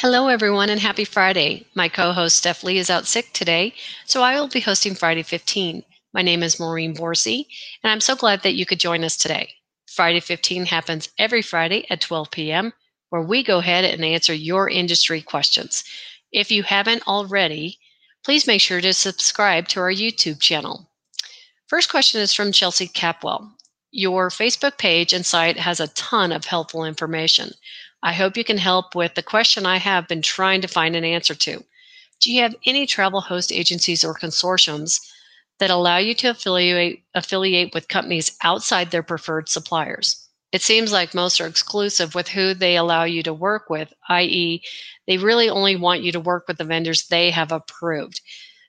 Hello, everyone, and happy Friday. My co host Steph Lee is out sick today, so I will be hosting Friday 15. My name is Maureen Borsey, and I'm so glad that you could join us today. Friday 15 happens every Friday at 12 p.m., where we go ahead and answer your industry questions. If you haven't already, please make sure to subscribe to our YouTube channel. First question is from Chelsea Capwell. Your Facebook page and site has a ton of helpful information. I hope you can help with the question I have been trying to find an answer to. Do you have any travel host agencies or consortiums that allow you to affiliate, affiliate with companies outside their preferred suppliers? It seems like most are exclusive with who they allow you to work with, i.e., they really only want you to work with the vendors they have approved.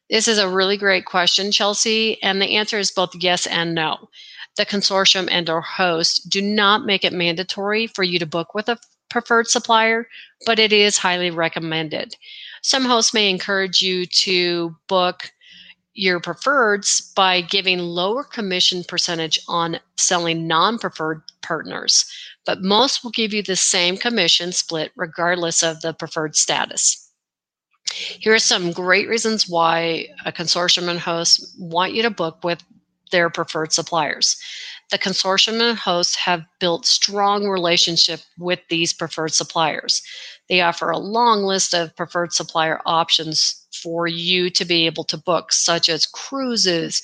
This is a really great question, Chelsea, and the answer is both yes and no. The consortium and or host do not make it mandatory for you to book with a preferred supplier, but it is highly recommended. Some hosts may encourage you to book your preferreds by giving lower commission percentage on selling non-preferred partners, but most will give you the same commission split regardless of the preferred status. Here are some great reasons why a consortium and host want you to book with their preferred suppliers. The consortium and hosts have built strong relationship with these preferred suppliers. They offer a long list of preferred supplier options for you to be able to book, such as cruises,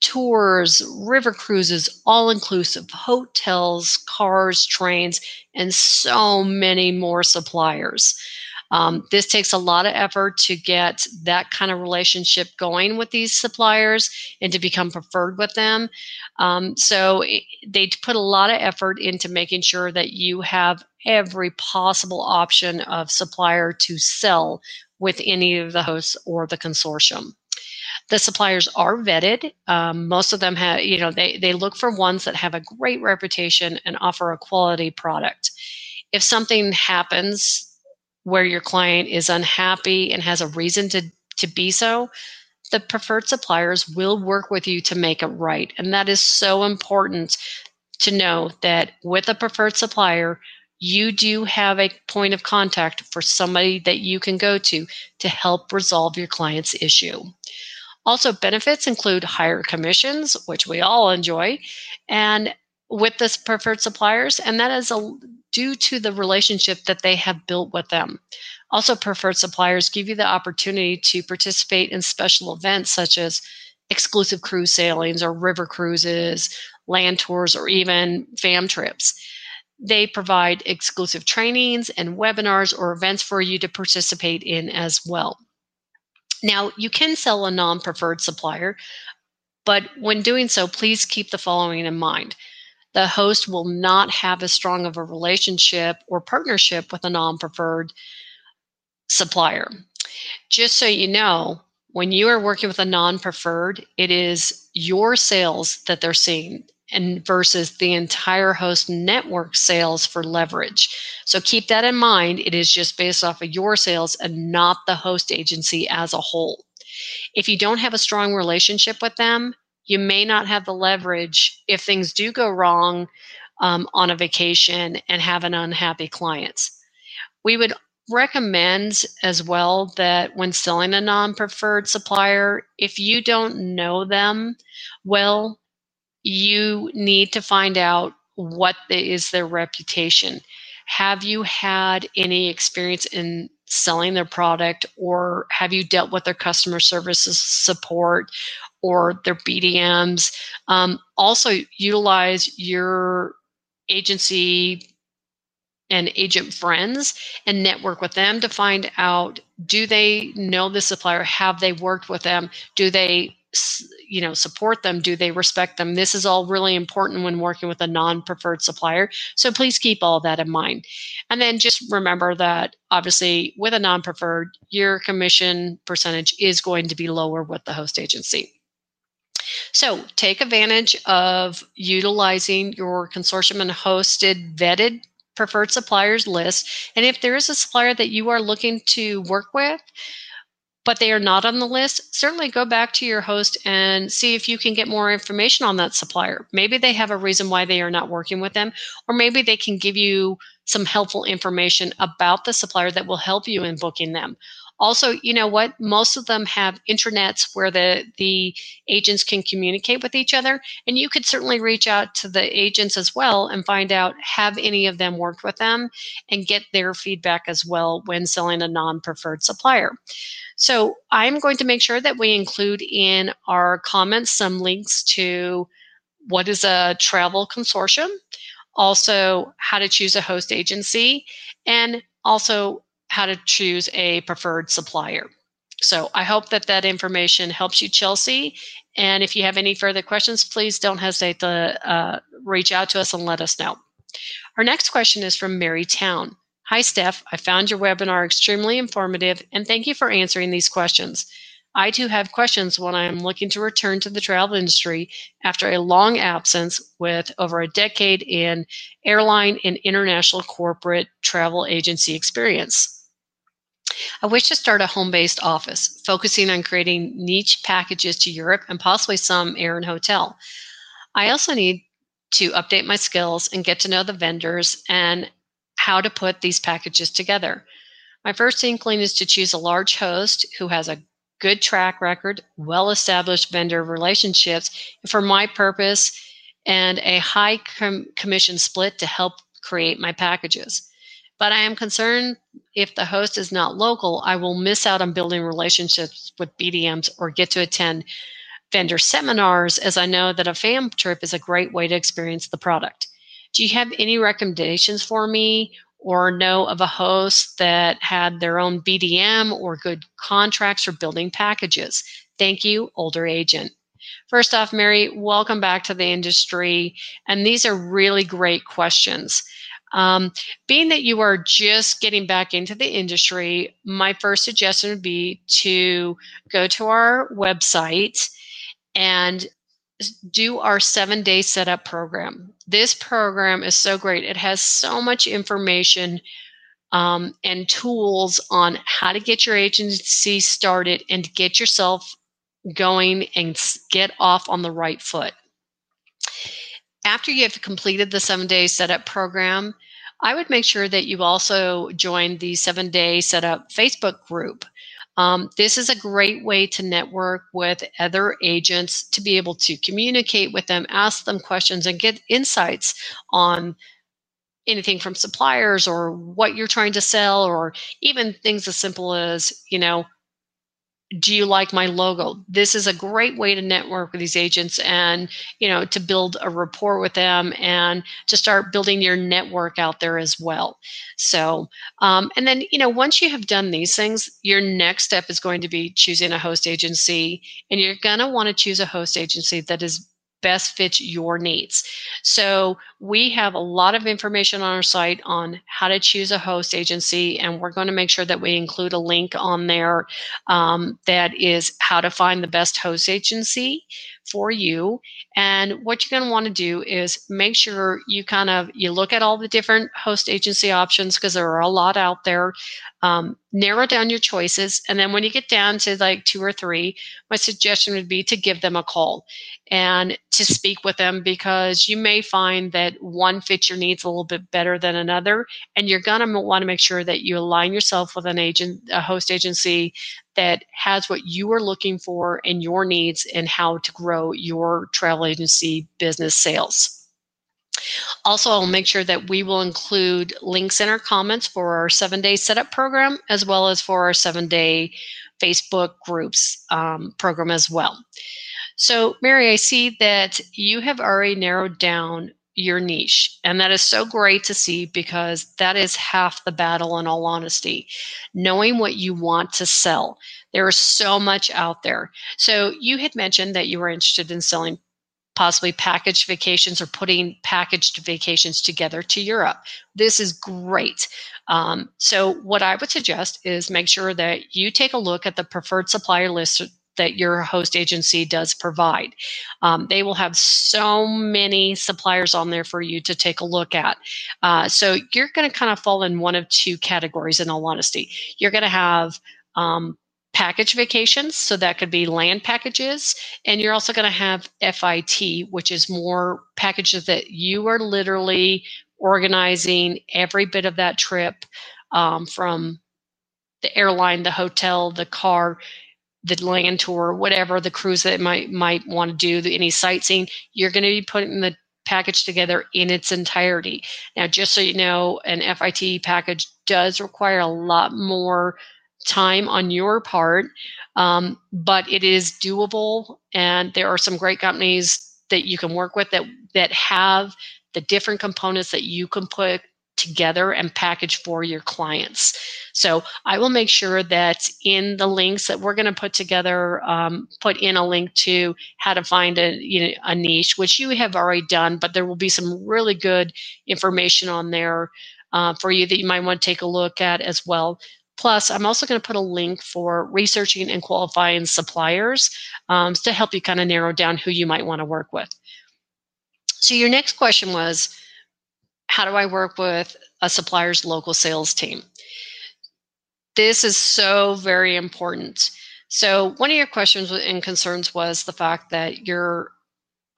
tours, river cruises, all inclusive, hotels, cars, trains, and so many more suppliers. Um, this takes a lot of effort to get that kind of relationship going with these suppliers and to become preferred with them. Um, so it, they put a lot of effort into making sure that you have every possible option of supplier to sell with any of the hosts or the consortium. The suppliers are vetted. Um, most of them have, you know, they, they look for ones that have a great reputation and offer a quality product. If something happens where your client is unhappy and has a reason to, to be so, the preferred suppliers will work with you to make it right. And that is so important to know that with a preferred supplier, you do have a point of contact for somebody that you can go to to help resolve your client's issue. Also, benefits include higher commissions, which we all enjoy, and with this preferred suppliers, and that is a, due to the relationship that they have built with them. Also, preferred suppliers give you the opportunity to participate in special events such as exclusive cruise sailings or river cruises, land tours, or even fam trips. They provide exclusive trainings and webinars or events for you to participate in as well. Now, you can sell a non preferred supplier, but when doing so, please keep the following in mind the host will not have as strong of a relationship or partnership with a non preferred supplier. Just so you know, when you are working with a non preferred, it is your sales that they're seeing and versus the entire host network sales for leverage. So keep that in mind. It is just based off of your sales and not the host agency as a whole. If you don't have a strong relationship with them, you may not have the leverage if things do go wrong um, on a vacation and have an unhappy clients. We would recommend as well that when selling a non-preferred supplier, if you don't know them well, you need to find out what is their reputation. Have you had any experience in selling their product or have you dealt with their customer services support or their BDMs. Um, also, utilize your agency and agent friends and network with them to find out do they know the supplier have they worked with them do they you know support them do they respect them this is all really important when working with a non-preferred supplier so please keep all that in mind and then just remember that obviously with a non-preferred your commission percentage is going to be lower with the host agency so take advantage of utilizing your consortium and hosted vetted preferred suppliers list. And if there is a supplier that you are looking to work with, but they are not on the list, certainly go back to your host and see if you can get more information on that supplier. Maybe they have a reason why they are not working with them, or maybe they can give you some helpful information about the supplier that will help you in booking them. Also, you know what? Most of them have intranets where the, the agents can communicate with each other. And you could certainly reach out to the agents as well and find out have any of them worked with them and get their feedback as well when selling a non preferred supplier. So I'm going to make sure that we include in our comments some links to what is a travel consortium, also how to choose a host agency, and also how to choose a preferred supplier. So I hope that that information helps you, Chelsea. And if you have any further questions, please don't hesitate to uh, reach out to us and let us know. Our next question is from Mary Town. Hi, Steph. I found your webinar extremely informative and thank you for answering these questions. I too have questions when I am looking to return to the travel industry after a long absence with over a decade in airline and international corporate travel agency experience. I wish to start a home based office, focusing on creating niche packages to Europe and possibly some air and hotel. I also need to update my skills and get to know the vendors and how to put these packages together. My first inkling is to choose a large host who has a good track record, well established vendor relationships for my purpose, and a high com- commission split to help create my packages. But I am concerned if the host is not local, I will miss out on building relationships with BDMs or get to attend vendor seminars, as I know that a fam trip is a great way to experience the product. Do you have any recommendations for me or know of a host that had their own BDM or good contracts for building packages? Thank you, older agent. First off, Mary, welcome back to the industry. And these are really great questions. Um, being that you are just getting back into the industry, my first suggestion would be to go to our website and do our seven day setup program. This program is so great. It has so much information um, and tools on how to get your agency started and get yourself going and get off on the right foot after you have completed the seven day setup program, I would make sure that you also join the seven day setup Facebook group. Um, this is a great way to network with other agents to be able to communicate with them, ask them questions, and get insights on anything from suppliers or what you're trying to sell, or even things as simple as, you know, do you like my logo? This is a great way to network with these agents and you know to build a rapport with them and to start building your network out there as well. So um, and then you know once you have done these things your next step is going to be choosing a host agency and you're going to want to choose a host agency that is best fits your needs. So we have a lot of information on our site on how to choose a host agency, and we're going to make sure that we include a link on there um, that is how to find the best host agency for you. And what you're going to want to do is make sure you kind of you look at all the different host agency options because there are a lot out there. Um, narrow down your choices, and then when you get down to like two or three, my suggestion would be to give them a call and to speak with them because you may find that one fits your needs a little bit better than another, and you're going to want to make sure that you align yourself with an agent, a host agency that has what you are looking for and your needs and how to grow your travel agency business sales. Also, I'll make sure that we will include links in our comments for our seven day setup program as well as for our seven day Facebook groups um, program as well. So, Mary, I see that you have already narrowed down your niche. And that is so great to see because that is half the battle, in all honesty. Knowing what you want to sell. There is so much out there. So you had mentioned that you were interested in selling possibly packaged vacations or putting packaged vacations together to Europe. This is great. Um, so, what I would suggest is make sure that you take a look at the preferred supplier list that your host agency does provide. Um, they will have so many suppliers on there for you to take a look at. Uh, so you're going to kind of fall in one of two categories, in all honesty. You're going to have um, package vacations. So that could be land packages. And you're also going to have FIT, which is more packages that you are literally organizing every bit of that trip um, from the airline, the hotel, the car, the land tour, whatever the cruise that might might want to do, any sightseeing. You're going to be putting the package together in its entirety. Now, just so you know, an FIT package does require a lot more time on your part, um, but it is doable. And there are some great companies that you can work with that that have the different components that you can put together and package for your clients. So I will make sure that in the links that we're going to put together, um, put in a link to how to find a, you know, a niche, which you have already done, but there will be some really good information on there uh, for you that you might want to take a look at as well. Plus, I'm also going to put a link for researching and qualifying suppliers um, to help you kind of narrow down who you might want to work with. So, your next question was how do I work with a supplier's local sales team? This is so very important. So, one of your questions and concerns was the fact that your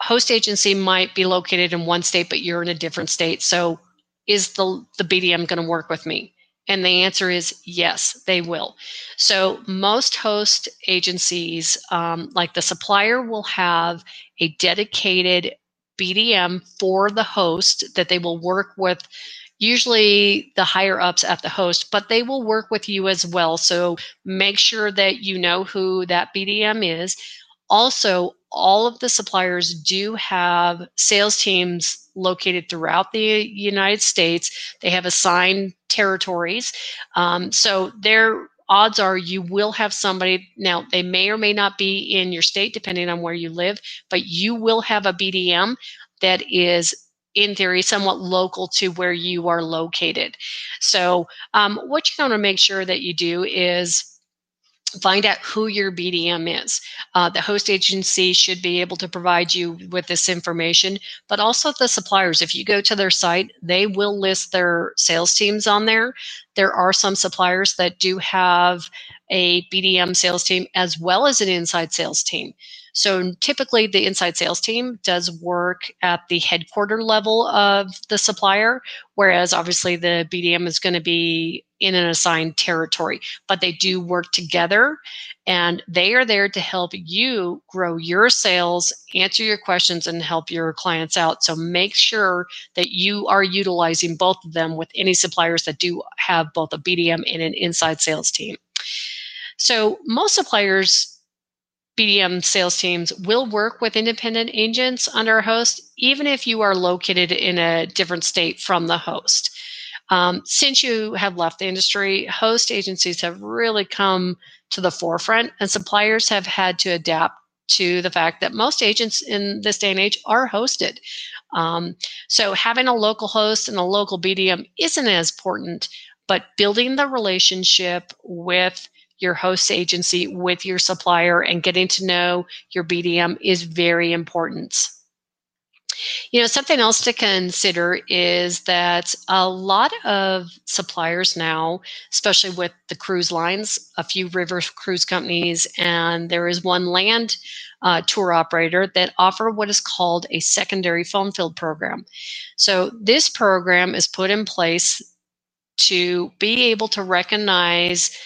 host agency might be located in one state, but you're in a different state. So, is the, the BDM going to work with me? And the answer is yes, they will. So, most host agencies, um, like the supplier, will have a dedicated BDM for the host that they will work with usually the higher ups at the host, but they will work with you as well. So make sure that you know who that BDM is. Also, all of the suppliers do have sales teams located throughout the United States. They have assigned territories. Um, so their odds are you will have somebody now they may or may not be in your state depending on where you live but you will have a bdm that is in theory somewhat local to where you are located. So um, what you want to make sure that you do is find out who your BDM is. Uh, the host agency should be able to provide you with this information, but also the suppliers. If you go to their site, they will list their sales teams on there. There are some suppliers that do have a BDM sales team as well as an inside sales team. So typically, the inside sales team does work at the headquarter level of the supplier, whereas obviously the BDM is going to be in an assigned territory, but they do work together and they are there to help you grow your sales, answer your questions, and help your clients out. So make sure that you are utilizing both of them with any suppliers that do have both a BDM and an inside sales team. So most suppliers BDM sales teams will work with independent agents under a host, even if you are located in a different state from the host. Um, since you have left the industry, host agencies have really come to the forefront, and suppliers have had to adapt to the fact that most agents in this day and age are hosted. Um, so having a local host and a local BDM isn't as important, but building the relationship with your host agency with your supplier and getting to know your BDM is very important. You know, something else to consider is that a lot of suppliers now, especially with the cruise lines, a few river cruise companies, and there is one land uh, tour operator that offer what is called a secondary phone field program. So, this program is put in place to be able to recognize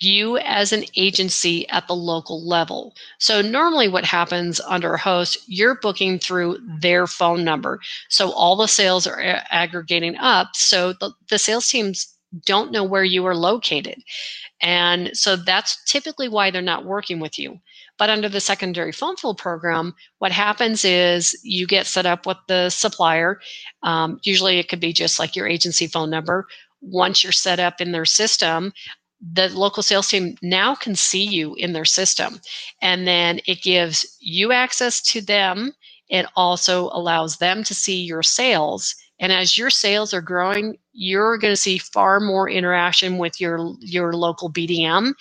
you as an agency at the local level. So normally what happens under a host, you're booking through their phone number. So all the sales are aggregating up. So the, the sales teams don't know where you are located. And so that's typically why they're not working with you. But under the secondary phone field program, what happens is you get set up with the supplier. Um, usually it could be just like your agency phone number once you're set up in their system, the local sales team now can see you in their system. And then it gives you access to them. It also allows them to see your sales. And as your sales are growing, you're going to see far more interaction with your your local BDM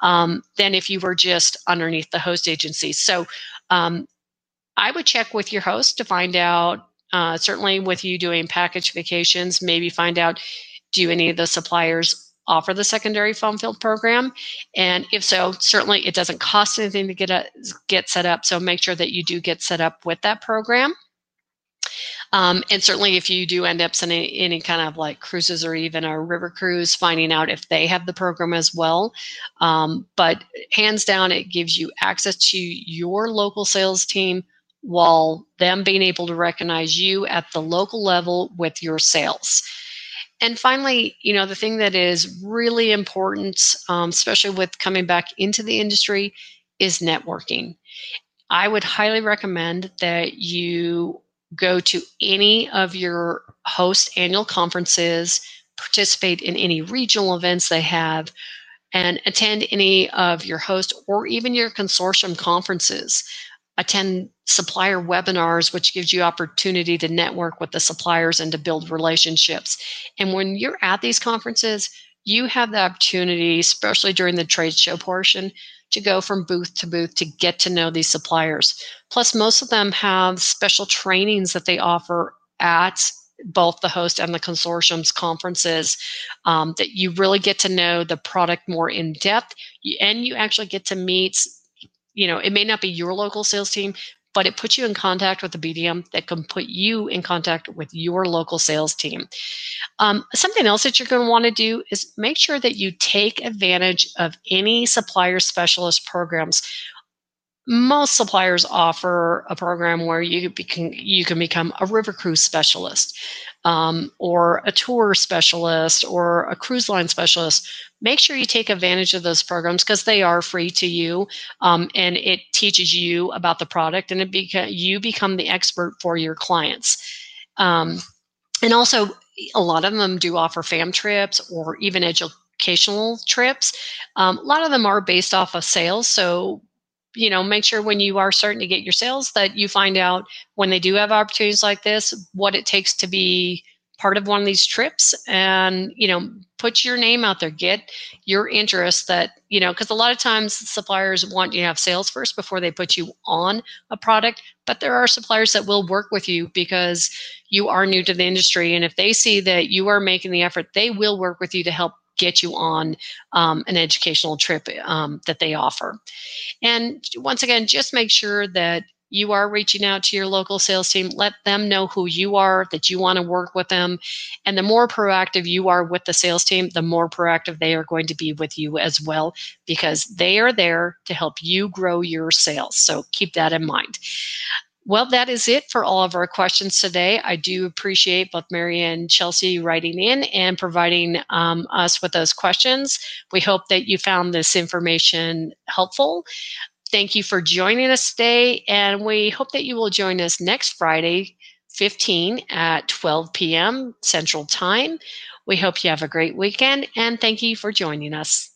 um, than if you were just underneath the host agency. So um, I would check with your host to find out. Uh, certainly, with you doing package vacations, maybe find out do any of the suppliers offer the secondary phone field program? And if so, certainly it doesn't cost anything to get a, get set up. So make sure that you do get set up with that program. Um, and certainly, if you do end up sending any kind of like cruises or even a river cruise, finding out if they have the program as well. Um, but hands down, it gives you access to your local sales team while them being able to recognize you at the local level with your sales. And finally, you know, the thing that is really important, um, especially with coming back into the industry, is networking. I would highly recommend that you go to any of your host annual conferences, participate in any regional events they have, and attend any of your host or even your consortium conferences attend supplier webinars which gives you opportunity to network with the suppliers and to build relationships. And when you're at these conferences you have the opportunity especially during the trade show portion to go from booth to booth to get to know these suppliers. Plus most of them have special trainings that they offer at both the host and the consortium's conferences um, that you really get to know the product more in depth. And you actually get to meet you know, it may not be your local sales team, but it puts you in contact with a BDM that can put you in contact with your local sales team. Um, something else that you're going to want to do is make sure that you take advantage of any supplier specialist programs most suppliers offer a program where you can you can become a river cruise specialist um, or a tour specialist or a cruise line specialist make sure you take advantage of those programs because they are free to you um, and it teaches you about the product and it beca- you become the expert for your clients. Um, and also a lot of them do offer fam trips or even educational trips. Um, a lot of them are based off of sales so you know make sure when you are starting to get your sales that you find out when they do have opportunities like this what it takes to be part of one of these trips and you know put your name out there. Get your interest that you know because a lot of times suppliers want you to have sales first before they put you on a product but there are suppliers that will work with you because you are new to the industry and if they see that you are making the effort they will work with you to help get you on um, an educational trip um, that they offer. And once again, just make sure that you are reaching out to your local sales team. Let them know who you are, that you want to work with them. And the more proactive you are with the sales team, the more proactive they are going to be with you as well, because they are there to help you grow your sales. So keep that in mind. Well, that is it for all of our questions today. I do appreciate both Mary and Chelsea writing in and providing um, us with those questions. We hope that you found this information helpful. Thank you for joining us today, and we hope that you will join us next Friday, 15 at 12 p.m. Central Time. We hope you have a great weekend, and thank you for joining us.